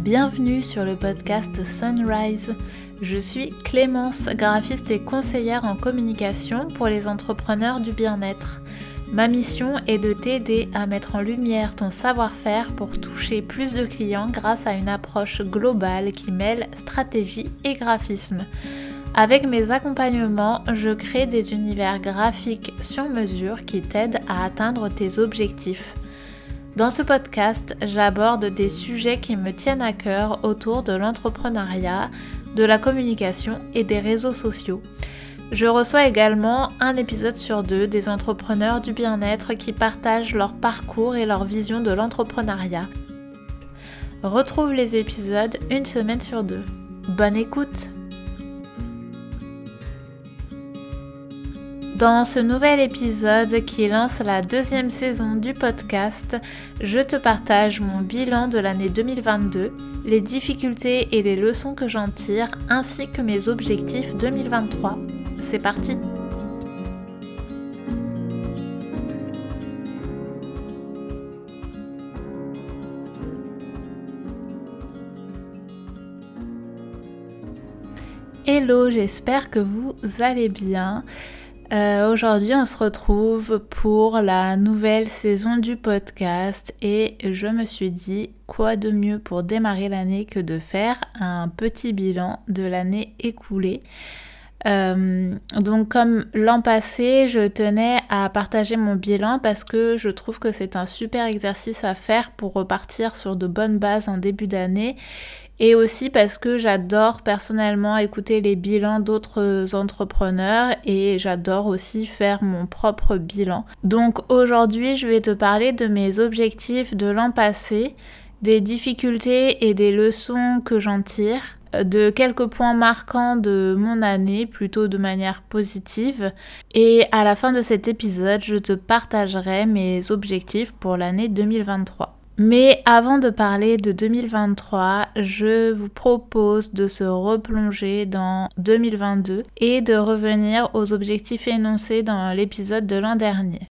Bienvenue sur le podcast Sunrise. Je suis Clémence, graphiste et conseillère en communication pour les entrepreneurs du bien-être. Ma mission est de t'aider à mettre en lumière ton savoir-faire pour toucher plus de clients grâce à une approche globale qui mêle stratégie et graphisme. Avec mes accompagnements, je crée des univers graphiques sur mesure qui t'aident à atteindre tes objectifs. Dans ce podcast, j'aborde des sujets qui me tiennent à cœur autour de l'entrepreneuriat, de la communication et des réseaux sociaux. Je reçois également un épisode sur deux des entrepreneurs du bien-être qui partagent leur parcours et leur vision de l'entrepreneuriat. Retrouve les épisodes une semaine sur deux. Bonne écoute Dans ce nouvel épisode qui lance la deuxième saison du podcast, je te partage mon bilan de l'année 2022, les difficultés et les leçons que j'en tire, ainsi que mes objectifs 2023. C'est parti Hello, j'espère que vous allez bien. Euh, aujourd'hui, on se retrouve pour la nouvelle saison du podcast et je me suis dit quoi de mieux pour démarrer l'année que de faire un petit bilan de l'année écoulée. Euh, donc comme l'an passé, je tenais à partager mon bilan parce que je trouve que c'est un super exercice à faire pour repartir sur de bonnes bases en début d'année et aussi parce que j'adore personnellement écouter les bilans d'autres entrepreneurs et j'adore aussi faire mon propre bilan. Donc aujourd'hui, je vais te parler de mes objectifs de l'an passé, des difficultés et des leçons que j'en tire de quelques points marquants de mon année, plutôt de manière positive. Et à la fin de cet épisode, je te partagerai mes objectifs pour l'année 2023. Mais avant de parler de 2023, je vous propose de se replonger dans 2022 et de revenir aux objectifs énoncés dans l'épisode de l'an dernier.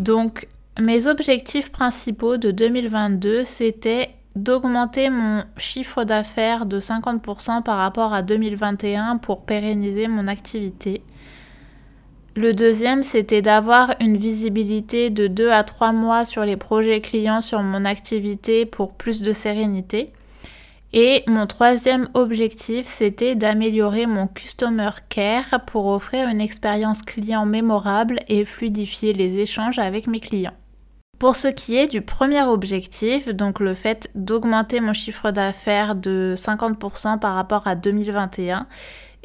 Donc, mes objectifs principaux de 2022, c'était d'augmenter mon chiffre d'affaires de 50% par rapport à 2021 pour pérenniser mon activité. Le deuxième, c'était d'avoir une visibilité de 2 à 3 mois sur les projets clients sur mon activité pour plus de sérénité. Et mon troisième objectif, c'était d'améliorer mon Customer Care pour offrir une expérience client mémorable et fluidifier les échanges avec mes clients. Pour ce qui est du premier objectif, donc le fait d'augmenter mon chiffre d'affaires de 50% par rapport à 2021,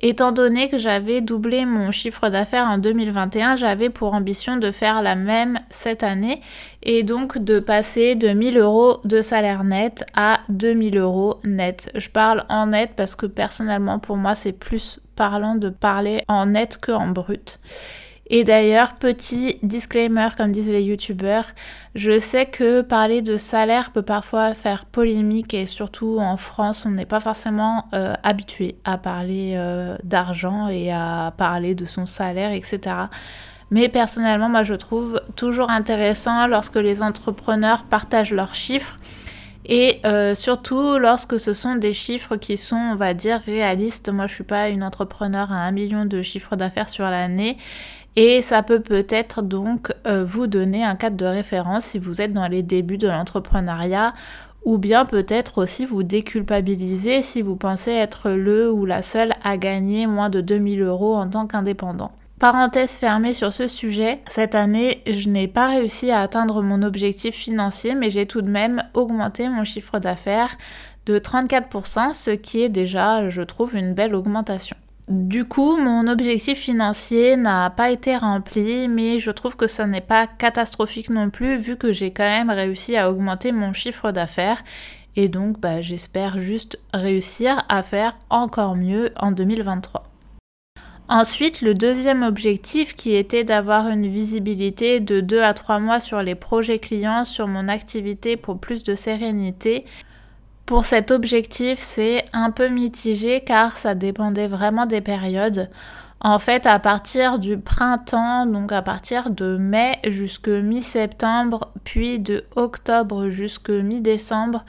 Étant donné que j'avais doublé mon chiffre d'affaires en 2021, j'avais pour ambition de faire la même cette année et donc de passer de 1000 euros de salaire net à 2000 euros net. Je parle en net parce que personnellement pour moi c'est plus parlant de parler en net que en brut. Et d'ailleurs, petit disclaimer, comme disent les youtubeurs, je sais que parler de salaire peut parfois faire polémique et surtout en France, on n'est pas forcément euh, habitué à parler euh, d'argent et à parler de son salaire, etc. Mais personnellement, moi, je trouve toujours intéressant lorsque les entrepreneurs partagent leurs chiffres et euh, surtout lorsque ce sont des chiffres qui sont, on va dire, réalistes. Moi, je suis pas une entrepreneur à un million de chiffres d'affaires sur l'année et ça peut peut-être donc euh, vous donner un cadre de référence si vous êtes dans les débuts de l'entrepreneuriat ou bien peut-être aussi vous déculpabiliser si vous pensez être le ou la seule à gagner moins de 2000 euros en tant qu'indépendant. Parenthèse fermée sur ce sujet, cette année, je n'ai pas réussi à atteindre mon objectif financier, mais j'ai tout de même augmenté mon chiffre d'affaires de 34%, ce qui est déjà, je trouve, une belle augmentation. Du coup, mon objectif financier n'a pas été rempli, mais je trouve que ça n'est pas catastrophique non plus, vu que j'ai quand même réussi à augmenter mon chiffre d'affaires. Et donc, bah, j'espère juste réussir à faire encore mieux en 2023. Ensuite, le deuxième objectif qui était d'avoir une visibilité de 2 à 3 mois sur les projets clients, sur mon activité pour plus de sérénité, pour cet objectif, c'est un peu mitigé car ça dépendait vraiment des périodes. En fait, à partir du printemps, donc à partir de mai jusque mi-septembre, puis de octobre jusque mi-décembre,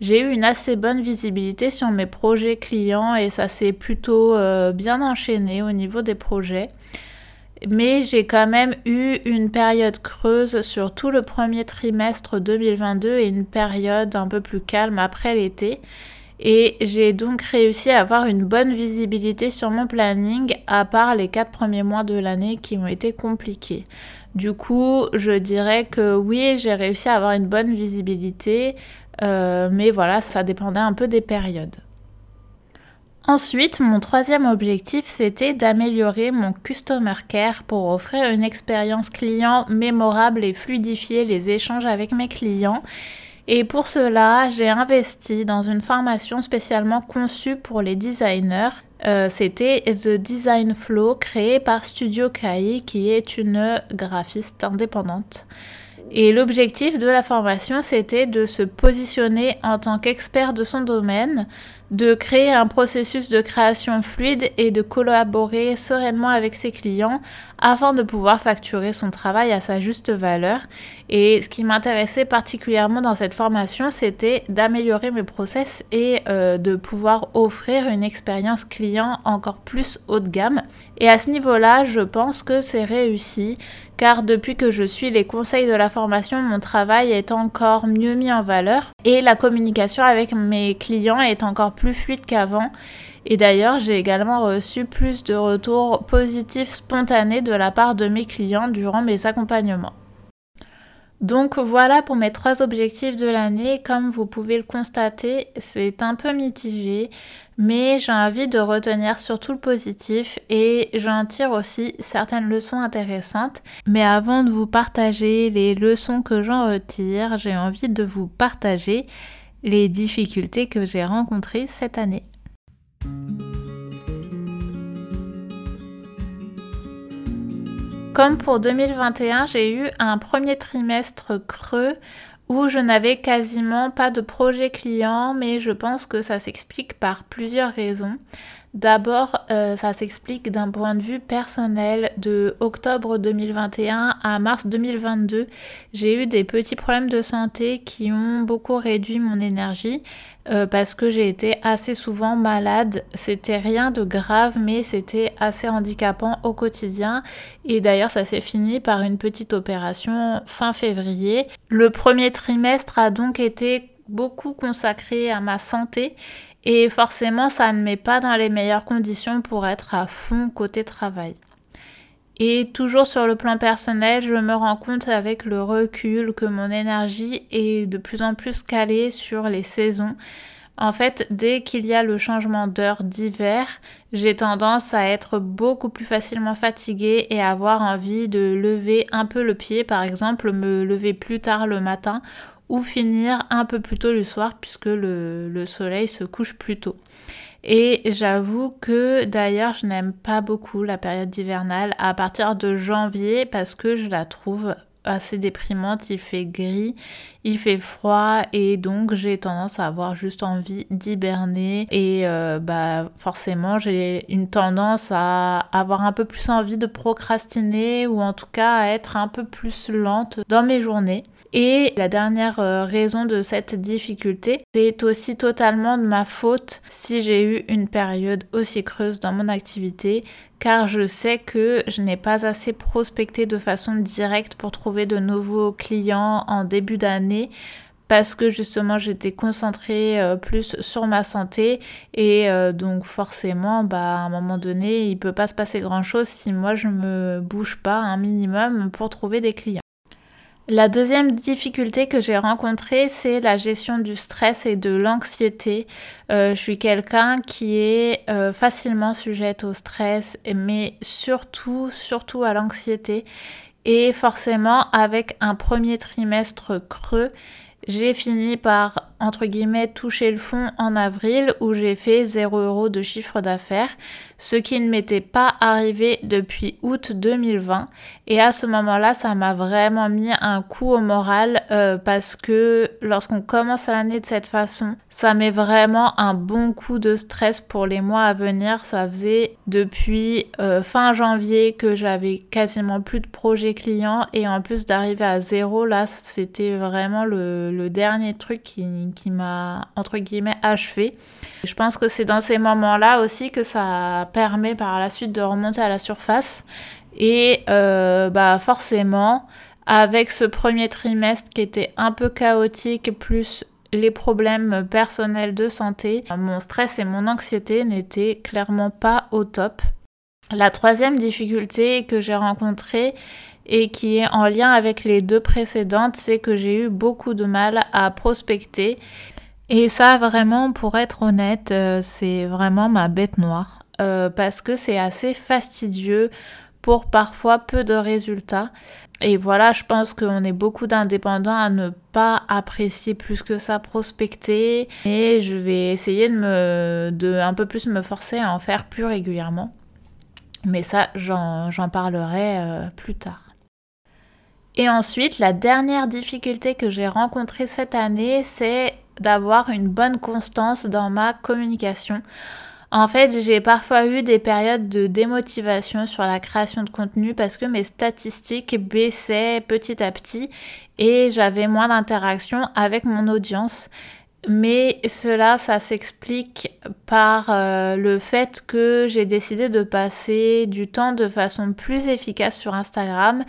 j'ai eu une assez bonne visibilité sur mes projets clients et ça s'est plutôt euh, bien enchaîné au niveau des projets. Mais j'ai quand même eu une période creuse sur tout le premier trimestre 2022 et une période un peu plus calme après l'été. Et j'ai donc réussi à avoir une bonne visibilité sur mon planning, à part les quatre premiers mois de l'année qui ont été compliqués. Du coup, je dirais que oui, j'ai réussi à avoir une bonne visibilité, euh, mais voilà, ça dépendait un peu des périodes. Ensuite, mon troisième objectif, c'était d'améliorer mon customer care pour offrir une expérience client mémorable et fluidifier les échanges avec mes clients. Et pour cela, j'ai investi dans une formation spécialement conçue pour les designers. Euh, c'était The Design Flow créé par Studio Kai qui est une graphiste indépendante. Et l'objectif de la formation, c'était de se positionner en tant qu'expert de son domaine, de créer un processus de création fluide et de collaborer sereinement avec ses clients afin de pouvoir facturer son travail à sa juste valeur. Et ce qui m'intéressait particulièrement dans cette formation, c'était d'améliorer mes process et euh, de pouvoir offrir une expérience client encore plus haut de gamme. Et à ce niveau-là, je pense que c'est réussi car depuis que je suis les conseils de la formation, mon travail est encore mieux mis en valeur et la communication avec mes clients est encore plus fluide qu'avant. Et d'ailleurs, j'ai également reçu plus de retours positifs spontanés de la part de mes clients durant mes accompagnements. Donc voilà pour mes trois objectifs de l'année. Comme vous pouvez le constater, c'est un peu mitigé, mais j'ai envie de retenir surtout le positif et j'en tire aussi certaines leçons intéressantes. Mais avant de vous partager les leçons que j'en retire, j'ai envie de vous partager les difficultés que j'ai rencontrées cette année. Comme pour 2021, j'ai eu un premier trimestre creux où je n'avais quasiment pas de projet client, mais je pense que ça s'explique par plusieurs raisons. D'abord, euh, ça s'explique d'un point de vue personnel. De octobre 2021 à mars 2022, j'ai eu des petits problèmes de santé qui ont beaucoup réduit mon énergie euh, parce que j'ai été assez souvent malade. C'était rien de grave, mais c'était assez handicapant au quotidien. Et d'ailleurs, ça s'est fini par une petite opération fin février. Le premier trimestre a donc été beaucoup consacré à ma santé et forcément, ça ne met pas dans les meilleures conditions pour être à fond côté travail. Et toujours sur le plan personnel, je me rends compte avec le recul que mon énergie est de plus en plus calée sur les saisons. En fait, dès qu'il y a le changement d'heure d'hiver, j'ai tendance à être beaucoup plus facilement fatiguée et avoir envie de lever un peu le pied, par exemple me lever plus tard le matin ou finir un peu plus tôt le soir puisque le, soleil se couche plus tôt. Et j'avoue que d'ailleurs je n'aime pas beaucoup la période hivernale à partir de janvier parce que je la trouve assez déprimante, il fait gris, il fait froid et donc j'ai tendance à avoir juste envie d'hiberner et euh, bah forcément j'ai une tendance à avoir un peu plus envie de procrastiner ou en tout cas à être un peu plus lente dans mes journées. Et la dernière euh, raison de cette difficulté, c'est aussi totalement de ma faute si j'ai eu une période aussi creuse dans mon activité car je sais que je n'ai pas assez prospecté de façon directe pour trouver de nouveaux clients en début d'année parce que justement j'étais concentrée euh, plus sur ma santé et euh, donc forcément bah à un moment donné il peut pas se passer grand chose si moi je me bouge pas un minimum pour trouver des clients. La deuxième difficulté que j'ai rencontrée, c'est la gestion du stress et de l'anxiété. Euh, je suis quelqu'un qui est euh, facilement sujette au stress, mais surtout, surtout à l'anxiété. Et forcément, avec un premier trimestre creux, j'ai fini par entre guillemets touché le fond en avril où j'ai fait 0 euros de chiffre d'affaires, ce qui ne m'était pas arrivé depuis août 2020. Et à ce moment-là, ça m'a vraiment mis un coup au moral euh, parce que lorsqu'on commence l'année de cette façon, ça met vraiment un bon coup de stress pour les mois à venir. Ça faisait depuis euh, fin janvier que j'avais quasiment plus de projets clients et en plus d'arriver à zéro, là, c'était vraiment le, dernier truc qui, qui m'a entre guillemets achevé. Je pense que c'est dans ces moments-là aussi que ça permet par la suite de remonter à la surface. Et euh, bah forcément, avec ce premier trimestre qui était un peu chaotique, plus les problèmes personnels de santé, mon stress et mon anxiété n'étaient clairement pas au top. La troisième difficulté que j'ai rencontrée et qui est en lien avec les deux précédentes, c'est que j'ai eu beaucoup de mal à prospecter. Et ça, vraiment, pour être honnête, euh, c'est vraiment ma bête noire. Euh, parce que c'est assez fastidieux pour parfois peu de résultats. Et voilà, je pense qu'on est beaucoup d'indépendants à ne pas apprécier plus que ça prospecter. Et je vais essayer de me, de un peu plus me forcer à en faire plus régulièrement. Mais ça, j'en parlerai euh, plus tard. Et ensuite, la dernière difficulté que j'ai rencontrée cette année, c'est d'avoir une bonne constance dans ma communication. En fait, j'ai parfois eu des périodes de démotivation sur la création de contenu parce que mes statistiques baissaient petit à petit et j'avais moins d'interaction avec mon audience. Mais cela, ça s'explique par euh, le fait que j'ai décidé de passer du temps de façon plus efficace sur Instagram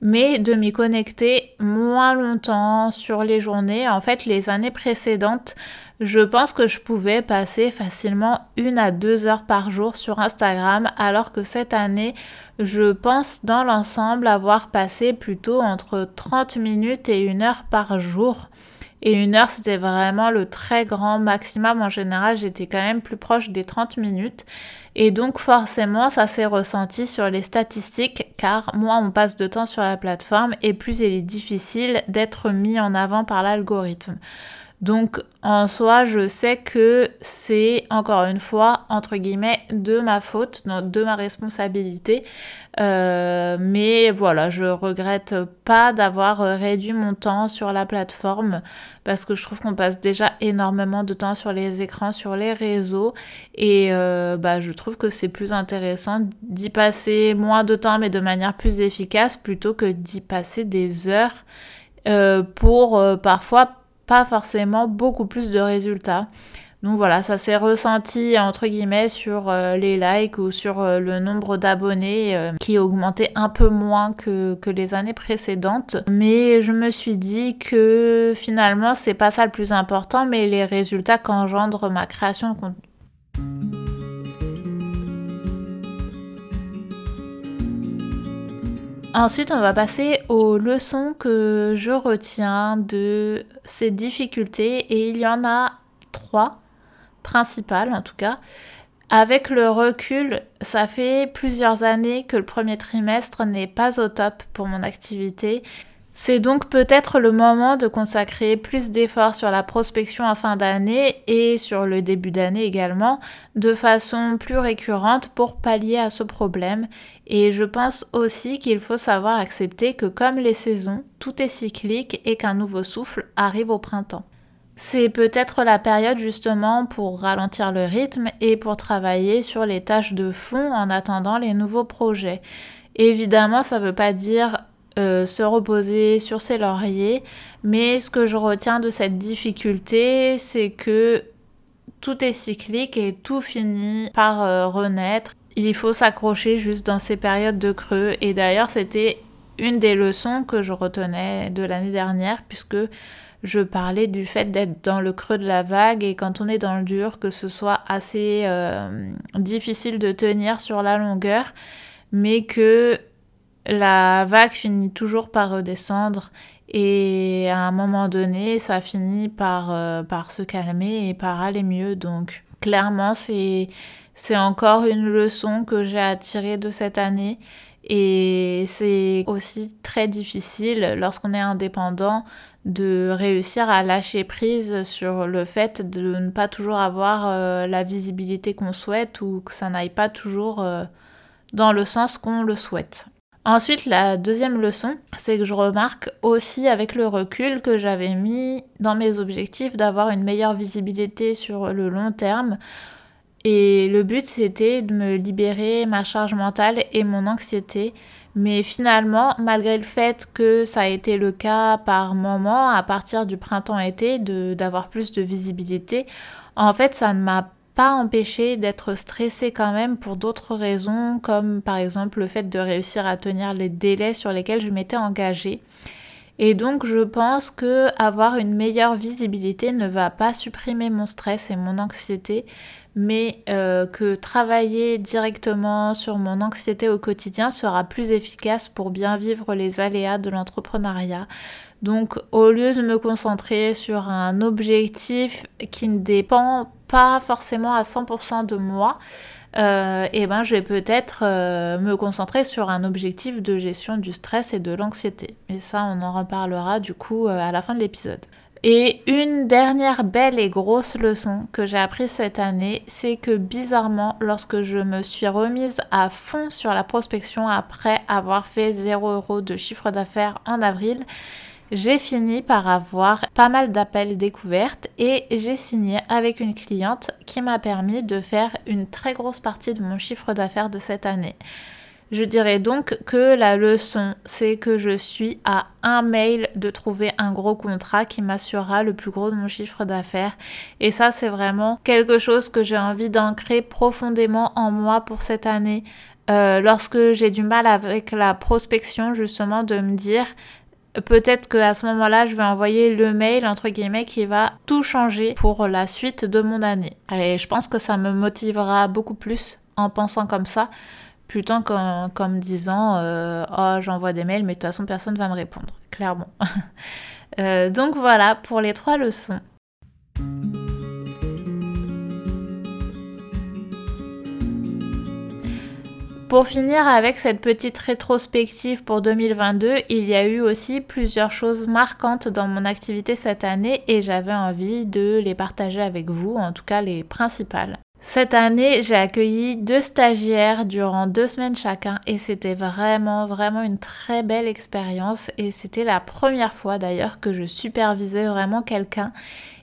mais de m'y connecter moins longtemps sur les journées. En fait, les années précédentes, je pense que je pouvais passer facilement une à deux heures par jour sur Instagram, alors que cette année, je pense dans l'ensemble avoir passé plutôt entre 30 minutes et une heure par jour. Et une heure, c'était vraiment le très grand maximum. En général, j'étais quand même plus proche des 30 minutes. Et donc forcément, ça s'est ressenti sur les statistiques, car moins on passe de temps sur la plateforme et plus il est difficile d'être mis en avant par l'algorithme. Donc en soi, je sais que c'est encore une fois, entre guillemets, de ma faute, de ma responsabilité. Euh, mais voilà, je regrette pas d'avoir réduit mon temps sur la plateforme parce que je trouve qu'on passe déjà énormément de temps sur les écrans, sur les réseaux. Et euh, bah, je trouve que c'est plus intéressant d'y passer moins de temps mais de manière plus efficace plutôt que d'y passer des heures euh, pour parfois pas forcément beaucoup plus de résultats. Donc voilà, ça s'est ressenti entre guillemets sur euh, les likes ou sur euh, le nombre d'abonnés euh, qui augmentait un peu moins que, que, les années précédentes. Mais je me suis dit que finalement c'est pas ça le plus important, mais les résultats qu'engendre ma création de contenu. Ensuite, on va passer aux leçons que je retiens de ces difficultés et il y en a trois principales en tout cas. Avec le recul, ça fait plusieurs années que le premier trimestre n'est pas au top pour mon activité c'est donc peut-être le moment de consacrer plus d'efforts sur la prospection en fin d'année et sur le début d'année également, de façon plus récurrente pour pallier à ce problème. Et je pense aussi qu'il faut savoir accepter que comme les saisons, tout est cyclique et qu'un nouveau souffle arrive au printemps. C'est peut-être la période justement pour ralentir le rythme et pour travailler sur les tâches de fond en attendant les nouveaux projets. Évidemment, ça ne veut pas dire euh, se reposer sur ses lauriers. Mais ce que je retiens de cette difficulté, c'est que tout est cyclique et tout finit par euh, renaître. Il faut s'accrocher juste dans ces périodes de creux. Et d'ailleurs, c'était une des leçons que je retenais de l'année dernière, puisque je parlais du fait d'être dans le creux de la vague et quand on est dans le dur, que ce soit assez euh, difficile de tenir sur la longueur, mais que la vague finit toujours par redescendre et à un moment donné, ça finit par, euh, par se calmer et par aller mieux. Donc clairement, c'est, c'est encore une leçon que j'ai à tirer de cette année Et c'est aussi très difficile lorsqu'on est indépendant de réussir à lâcher prise sur le fait de ne pas toujours avoir euh, la visibilité qu'on souhaite ou que ça n'aille pas toujours euh, dans le sens qu'on le souhaite. Ensuite, la deuxième leçon, c'est que je remarque aussi avec le recul que j'avais mis dans mes objectifs d'avoir une meilleure visibilité sur le long terme. Et le but, c'était de me libérer ma charge mentale et mon anxiété. Mais finalement, malgré le fait que ça a été le cas par moment, à partir du printemps-été, d'avoir plus de visibilité, en fait, ça ne m'a empêcher d'être stressé quand même pour d'autres raisons, comme par exemple le fait de réussir à tenir les délais sur lesquels je m'étais engagée. Et donc je pense que avoir une meilleure visibilité ne va pas supprimer mon stress et mon anxiété, mais euh, que travailler directement sur mon anxiété au quotidien sera plus efficace pour bien vivre les aléas de l'entrepreneuriat. Donc au lieu de me concentrer sur un objectif qui ne dépend pas forcément à 100% de moi, euh, et ben je vais peut-être euh, me concentrer sur un objectif de gestion du stress et de l'anxiété. Et ça, on en reparlera du coup euh, à la fin de l'épisode. Et une dernière belle et grosse leçon que j'ai apprise cette année, c'est que bizarrement, lorsque je me suis remise à fond sur la prospection après avoir fait 0 euros de chiffre d'affaires en avril, j'ai fini par avoir pas mal d'appels découvertes et j'ai signé avec une cliente qui m'a permis de faire une très grosse partie de mon chiffre d'affaires de cette année. Je dirais donc que la leçon, c'est que je suis à un mail de trouver un gros contrat qui m'assurera le plus gros de mon chiffre d'affaires. Et ça, c'est vraiment quelque chose que j'ai envie d'ancrer profondément en moi pour cette année. Euh, lorsque j'ai du mal avec la prospection, justement, de me dire peut-être qu'à ce moment-là, je vais envoyer le mail, entre guillemets, qui va tout changer pour la suite de mon année. Et je pense que ça me motivera beaucoup plus en pensant comme ça, plutôt qu'en comme disant euh, Oh, j'envoie des mails, mais de toute façon, personne ne va me répondre, clairement. Euh, donc voilà pour les trois leçons. Pour finir avec cette petite rétrospective pour 2022, il y a eu aussi plusieurs choses marquantes dans mon activité cette année et j'avais envie de les partager avec vous, en tout cas les principales. Cette année, j'ai accueilli deux stagiaires durant deux semaines chacun et c'était vraiment, vraiment une très belle expérience et c'était la première fois d'ailleurs que je supervisais vraiment quelqu'un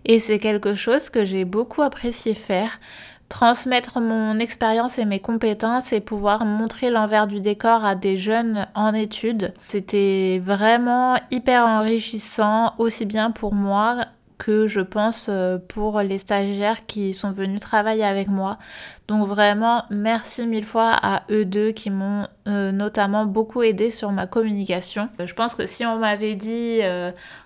et c'est quelque chose que j'ai beaucoup apprécié faire transmettre mon expérience et mes compétences et pouvoir montrer l'envers du décor à des jeunes en études. C'était vraiment hyper enrichissant, aussi bien pour moi que je pense euh, pour les stagiaires qui sont venus travailler avec moi. Donc vraiment, merci mille fois à eux deux qui m'ont euh, notamment beaucoup aidé sur ma communication. Euh, je pense que si on m'avait dit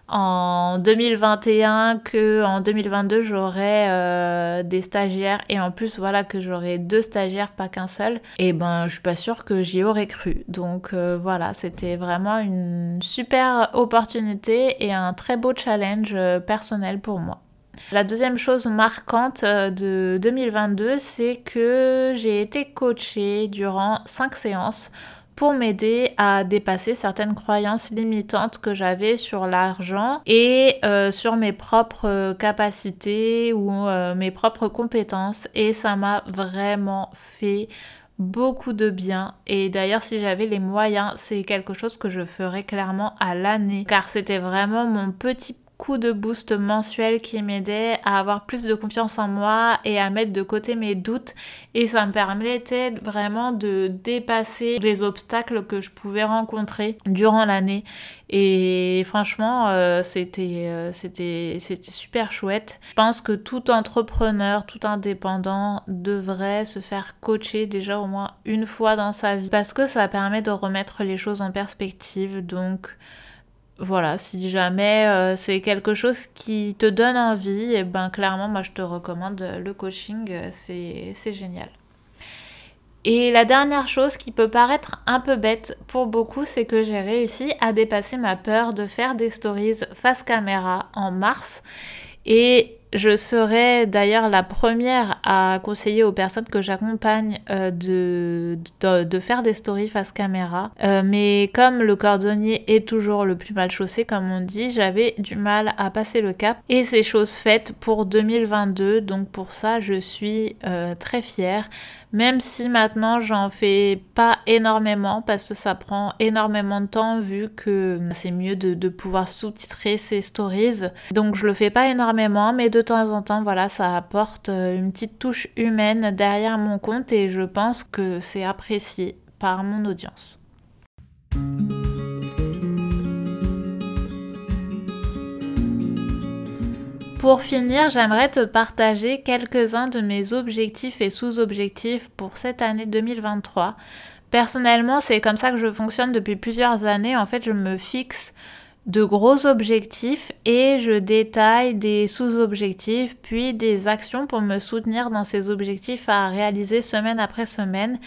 en 2021 que en 2022 j'aurais des stagiaires et en plus voilà que j'aurais deux stagiaires pas qu'un seul, et eh ben je suis pas sûre que j'y aurais cru. Donc voilà, c'était vraiment une super opportunité et un très beau challenge personnel pour moi. La deuxième chose marquante euh, de 2022, c'est que j'ai été coachée durant 5 séances pour m'aider à dépasser certaines croyances limitantes que j'avais sur l'argent et euh, sur mes propres capacités ou euh, mes propres compétences. Et ça m'a vraiment fait beaucoup de bien et d'ailleurs si j'avais les moyens c'est quelque chose que je ferais clairement à l'année car c'était vraiment mon petit coup de boost mensuel qui m'aidait à avoir plus de confiance en moi et à mettre de côté mes doutes. Et ça me permettait vraiment de dépasser les obstacles que je pouvais rencontrer durant l'année. Et franchement euh, c'était euh, c'était c'était super chouette. Je pense que tout entrepreneur, tout indépendant devrait se faire coacher déjà au moins une fois dans sa vie. Parce que ça permet de remettre les choses en perspective. Donc voilà, si jamais euh, c'est quelque chose qui te donne envie, et eh ben clairement, moi je te recommande le coaching, euh, c'est génial. Et la dernière chose qui peut paraître un peu bête pour beaucoup, c'est que j'ai réussi à dépasser ma peur de faire des stories face caméra en mars. Et je serai d'ailleurs la première à conseiller aux personnes que j'accompagne euh, de, faire des stories face caméra. Euh, mais comme le cordonnier est toujours le plus mal chaussé, comme on dit, j'avais du mal à passer le cap. Et c'est chose faite pour 2022. Donc pour ça, je suis euh, très fière. Même si maintenant j'en fais pas énormément parce que ça prend énormément de temps vu que c'est mieux de, pouvoir sous-titrer ces stories. Donc je le fais pas énormément mais de temps en temps voilà ça apporte euh, une petite touche humaine derrière mon compte et je pense que c'est apprécié par mon audience. Pour finir, j'aimerais te partager quelques-uns de mes objectifs et sous-objectifs pour cette année 2023. Personnellement, c'est comme ça que je fonctionne depuis plusieurs années. En fait, je me fixe de gros objectifs et je détaille des sous-objectifs puis des actions pour me soutenir dans ces objectifs à réaliser semaine après semaine.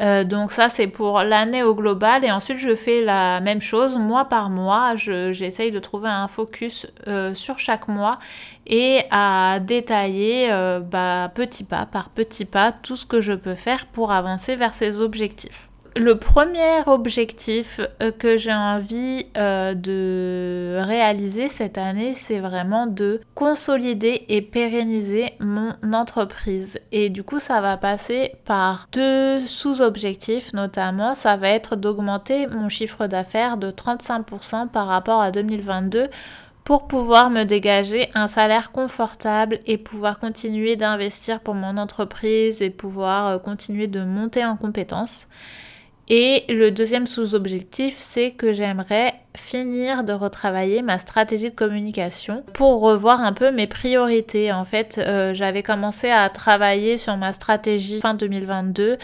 Euh, donc ça c'est pour l'année au global et ensuite je fais la même chose mois par mois. J'essaye de trouver un focus euh, sur chaque mois et à détailler euh, bah, petit pas par petit pas tout ce que je peux faire pour avancer vers ces objectifs le premier objectif euh, que j'ai envie euh, de réaliser cette année, c'est vraiment de consolider et pérenniser mon entreprise. Et du coup, ça va passer par deux sous-objectifs, notamment, ça va être d'augmenter mon chiffre d'affaires de 35% par rapport à 2022 pour pouvoir me dégager un salaire confortable et pouvoir continuer d'investir pour mon entreprise et pouvoir euh, continuer de monter en compétences. Et le deuxième sous-objectif, c'est que j'aimerais finir de retravailler ma stratégie de communication pour revoir un peu mes priorités. En fait, euh, j'avais commencé à travailler sur ma stratégie fin 2022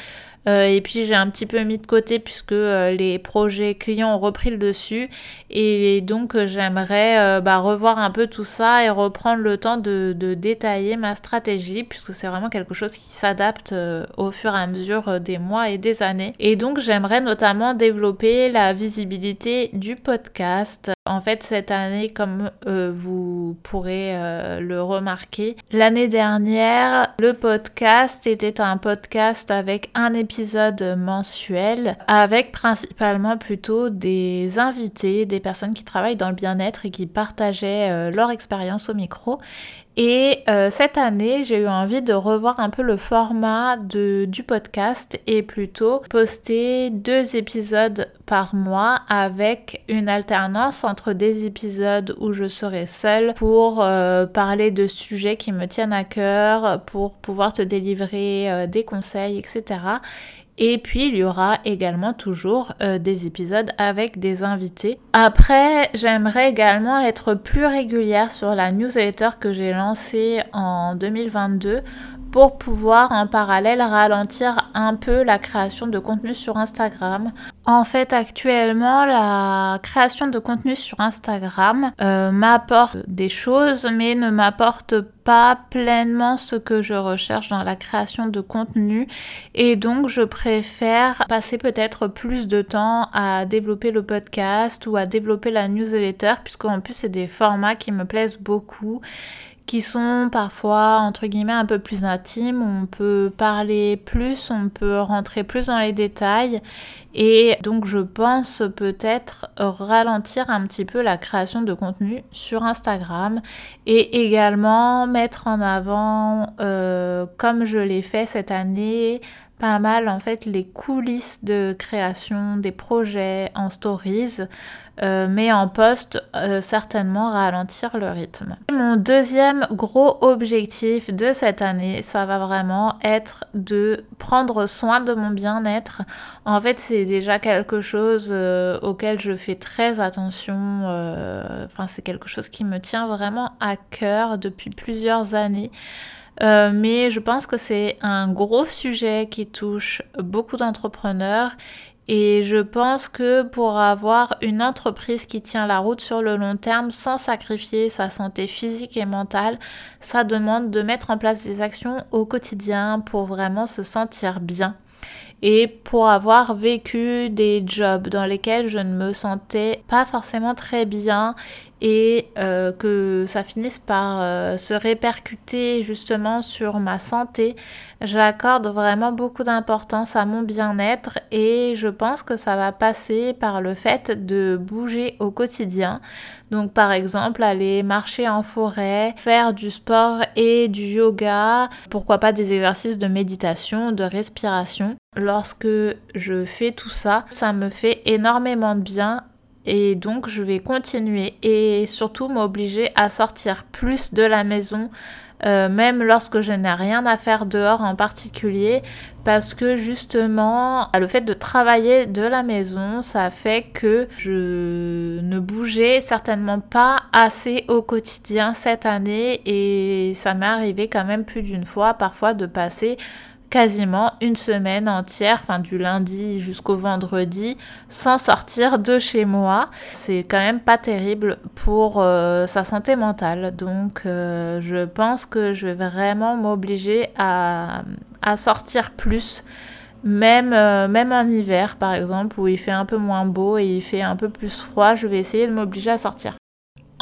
euh, et puis j'ai un petit peu mis de côté puisque euh, les projets clients ont repris le dessus. Et donc euh, j'aimerais bah, revoir un peu tout ça et reprendre le temps de, de détailler ma stratégie puisque c'est vraiment quelque chose qui s'adapte au fur et à mesure des mois et des années. Et donc j'aimerais notamment développer la visibilité du podcast. En fait cette année comme vous pourrez le remarquer, l'année dernière le podcast était un podcast avec un épisode épisode mensuel avec principalement plutôt des invités, des personnes qui travaillent dans le bien-être et qui partageaient euh, leur expérience au micro. Et euh, cette année, j'ai eu envie de revoir un peu le format du podcast et plutôt poster deux épisodes par mois avec une alternance entre des épisodes où je serai seule pour euh, parler de sujets qui me tiennent à cœur, pour pouvoir te délivrer des conseils, etc. Et puis il y aura également toujours euh, des épisodes avec des invités. Après, j'aimerais également être plus régulière sur la newsletter que j'ai lancée en 2022 pour pouvoir en parallèle ralentir un peu la création de contenu sur Instagram. En fait, actuellement, la création de contenu sur Instagram euh, m'apporte des choses, mais ne m'apporte pas pleinement ce que je recherche dans la création de contenu. Et donc, je préfère passer peut-être plus de temps à développer le podcast ou à développer la newsletter, puisqu'en plus, c'est des formats qui me plaisent beaucoup qui sont parfois entre guillemets un peu plus intimes, on peut parler plus, on peut rentrer plus dans les détails. Et donc je pense peut-être ralentir un petit peu la création de contenu sur Instagram et également mettre en avant, euh, comme je l'ai fait cette année, pas mal en fait les coulisses de création des projets en stories, euh, mais en post euh, certainement ralentir le rythme. Mon deuxième gros objectif de cette année, ça va vraiment être de prendre soin de mon bien-être. En fait, c'est déjà quelque chose euh, auquel je fais très attention. Enfin, c'est quelque chose qui me tient vraiment à cœur depuis plusieurs années. Euh, mais je pense que c'est un gros sujet qui touche beaucoup d'entrepreneurs et je pense que pour avoir une entreprise qui tient la route sur le long terme sans sacrifier sa santé physique et mentale, ça demande de mettre en place des actions au quotidien pour vraiment se sentir bien. Et pour avoir vécu des jobs dans lesquels je ne me sentais pas forcément très bien et euh, que ça finisse par euh, se répercuter justement sur ma santé, j'accorde vraiment beaucoup d'importance à mon bien-être et je pense que ça va passer par le fait de bouger au quotidien. Donc par exemple aller marcher en forêt, faire du sport et du yoga, pourquoi pas des exercices de méditation, de respiration. Lorsque je fais tout ça, ça me fait énormément de bien et donc je vais continuer et surtout m'obliger à sortir plus de la maison, euh, même lorsque je n'ai rien à faire dehors en particulier, parce que justement le fait de travailler de la maison, ça fait que je ne bougeais certainement pas assez au quotidien cette année et ça m'est arrivé quand même plus d'une fois parfois de passer quasiment une semaine entière, enfin du lundi jusqu'au vendredi, sans sortir de chez moi. C'est quand même pas terrible pour euh, sa santé mentale. Donc euh, je pense que je vais vraiment m'obliger à, sortir plus. Même, euh, même en hiver, par exemple, où il fait un peu moins beau et il fait un peu plus froid, je vais essayer de m'obliger à sortir.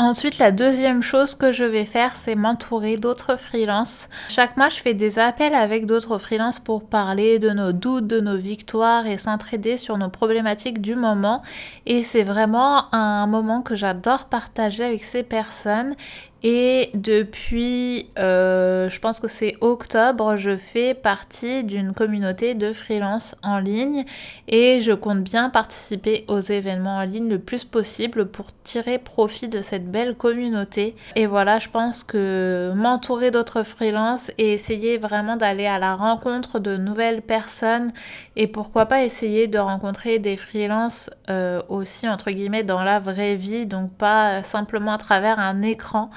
Ensuite, la deuxième chose que je vais faire, c'est m'entourer d'autres freelances. Chaque mois, je fais des appels avec d'autres freelances pour parler de nos doutes, de nos victoires et s'entraider sur nos problématiques du moment. Et c'est vraiment un moment que j'adore partager avec ces personnes. Et depuis, euh, je pense que c'est octobre, je fais partie d'une communauté de freelance en ligne et je compte bien participer aux événements en ligne le plus possible pour tirer profit de cette belle communauté. Et voilà, je pense que m'entourer d'autres freelances et essayer vraiment d'aller à la rencontre de nouvelles personnes et pourquoi pas essayer de rencontrer des freelances euh, aussi entre guillemets dans la vraie vie, donc pas simplement à travers un écran.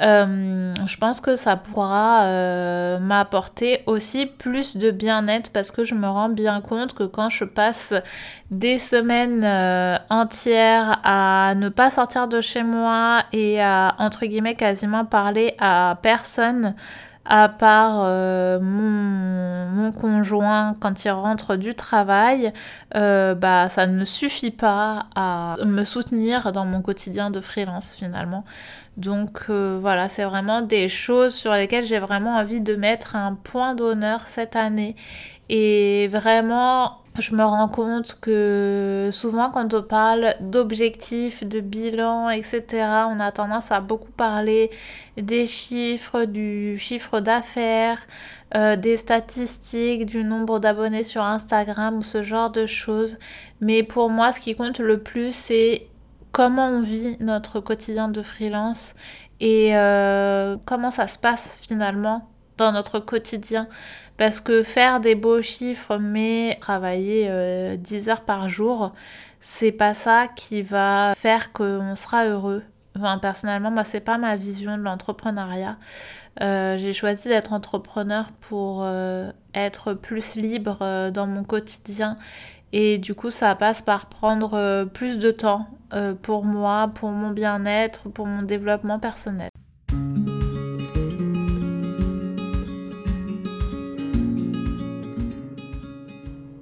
Euh, je pense que ça pourra euh, m'apporter aussi plus de bien-être parce que je me rends bien compte que quand je passe des semaines euh, entières à ne pas sortir de chez moi et à entre guillemets quasiment parler à personne à part euh, mon, mon, conjoint quand il rentre du travail, euh, bah ça ne suffit pas à me soutenir dans mon quotidien de freelance finalement. Donc euh, voilà, c'est vraiment des choses sur lesquelles j'ai vraiment envie de mettre un point d'honneur cette année et vraiment je me rends compte que souvent quand on parle d'objectifs, de bilan, etc., on a tendance à beaucoup parler des chiffres, du chiffre d'affaires, euh, des statistiques, du nombre d'abonnés sur Instagram ou ce genre de choses. Mais pour moi, ce qui compte le plus, c'est comment on vit notre quotidien de freelance et euh, comment ça se passe finalement dans notre quotidien. Parce que faire des beaux chiffres, mais travailler 10 euh, heures par jour, c'est pas ça qui va faire qu'on sera heureux. Enfin, personnellement, moi, c'est pas ma vision de l'entrepreneuriat. Euh, j'ai choisi d'être entrepreneur pour euh, être plus libre dans mon quotidien. Et du coup, ça passe par prendre plus de temps pour moi, pour mon bien-être, pour mon développement personnel.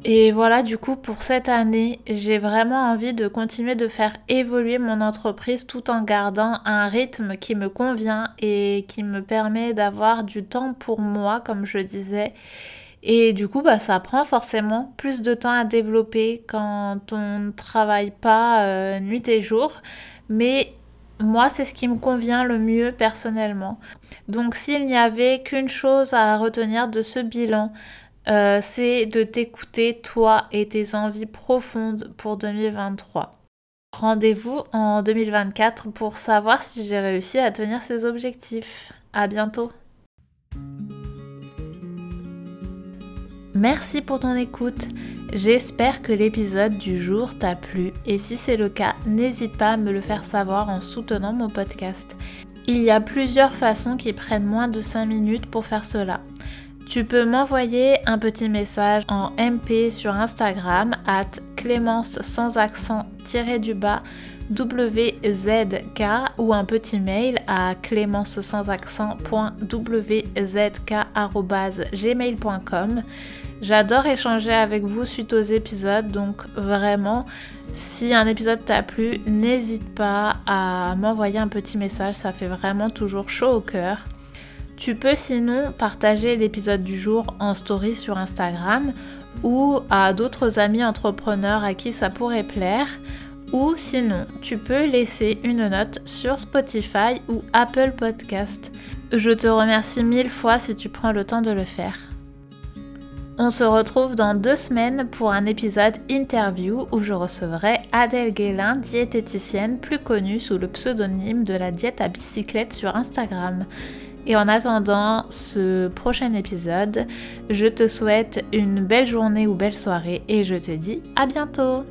Et voilà, du coup, pour cette année, j'ai vraiment envie de continuer de faire évoluer mon entreprise tout en gardant un rythme qui me convient et qui me permet d'avoir du temps pour moi, comme je disais. Et du coup, bah, ça prend forcément plus de temps à développer quand on ne travaille pas euh, nuit et jour. Mais moi, c'est ce qui me convient le mieux personnellement. Donc, s'il n'y avait qu'une chose à retenir de ce bilan, euh, c'est de t'écouter toi et tes envies profondes pour 2023. Rendez-vous en 2024 pour savoir si j'ai réussi à tenir ces objectifs. À bientôt. Merci pour ton écoute. J'espère que l'épisode du jour t'a plu et si c'est le cas, n'hésite pas à me le faire savoir en soutenant mon podcast. Il y a plusieurs façons qui prennent moins de 5 minutes pour faire cela. Tu peux m'envoyer un petit message en MP sur Instagram at clémence sans accent du bas WZK ou un petit mail à clémence sans accent.wzk.gmail.com. J'adore échanger avec vous suite aux épisodes, donc vraiment, si un épisode t'a plu, n'hésite pas à m'envoyer un petit message, ça fait vraiment toujours chaud au cœur. Tu peux sinon partager l'épisode du jour en story sur Instagram ou à d'autres amis entrepreneurs à qui ça pourrait plaire. Ou sinon, tu peux laisser une note sur Spotify ou Apple Podcast. Je te remercie mille fois si tu prends le temps de le faire. On se retrouve dans deux semaines pour un épisode interview où je recevrai Adèle Guélin, diététicienne plus connue sous le pseudonyme de la diète à bicyclette sur Instagram. Et en attendant ce prochain épisode, je te souhaite une belle journée ou belle soirée et je te dis à bientôt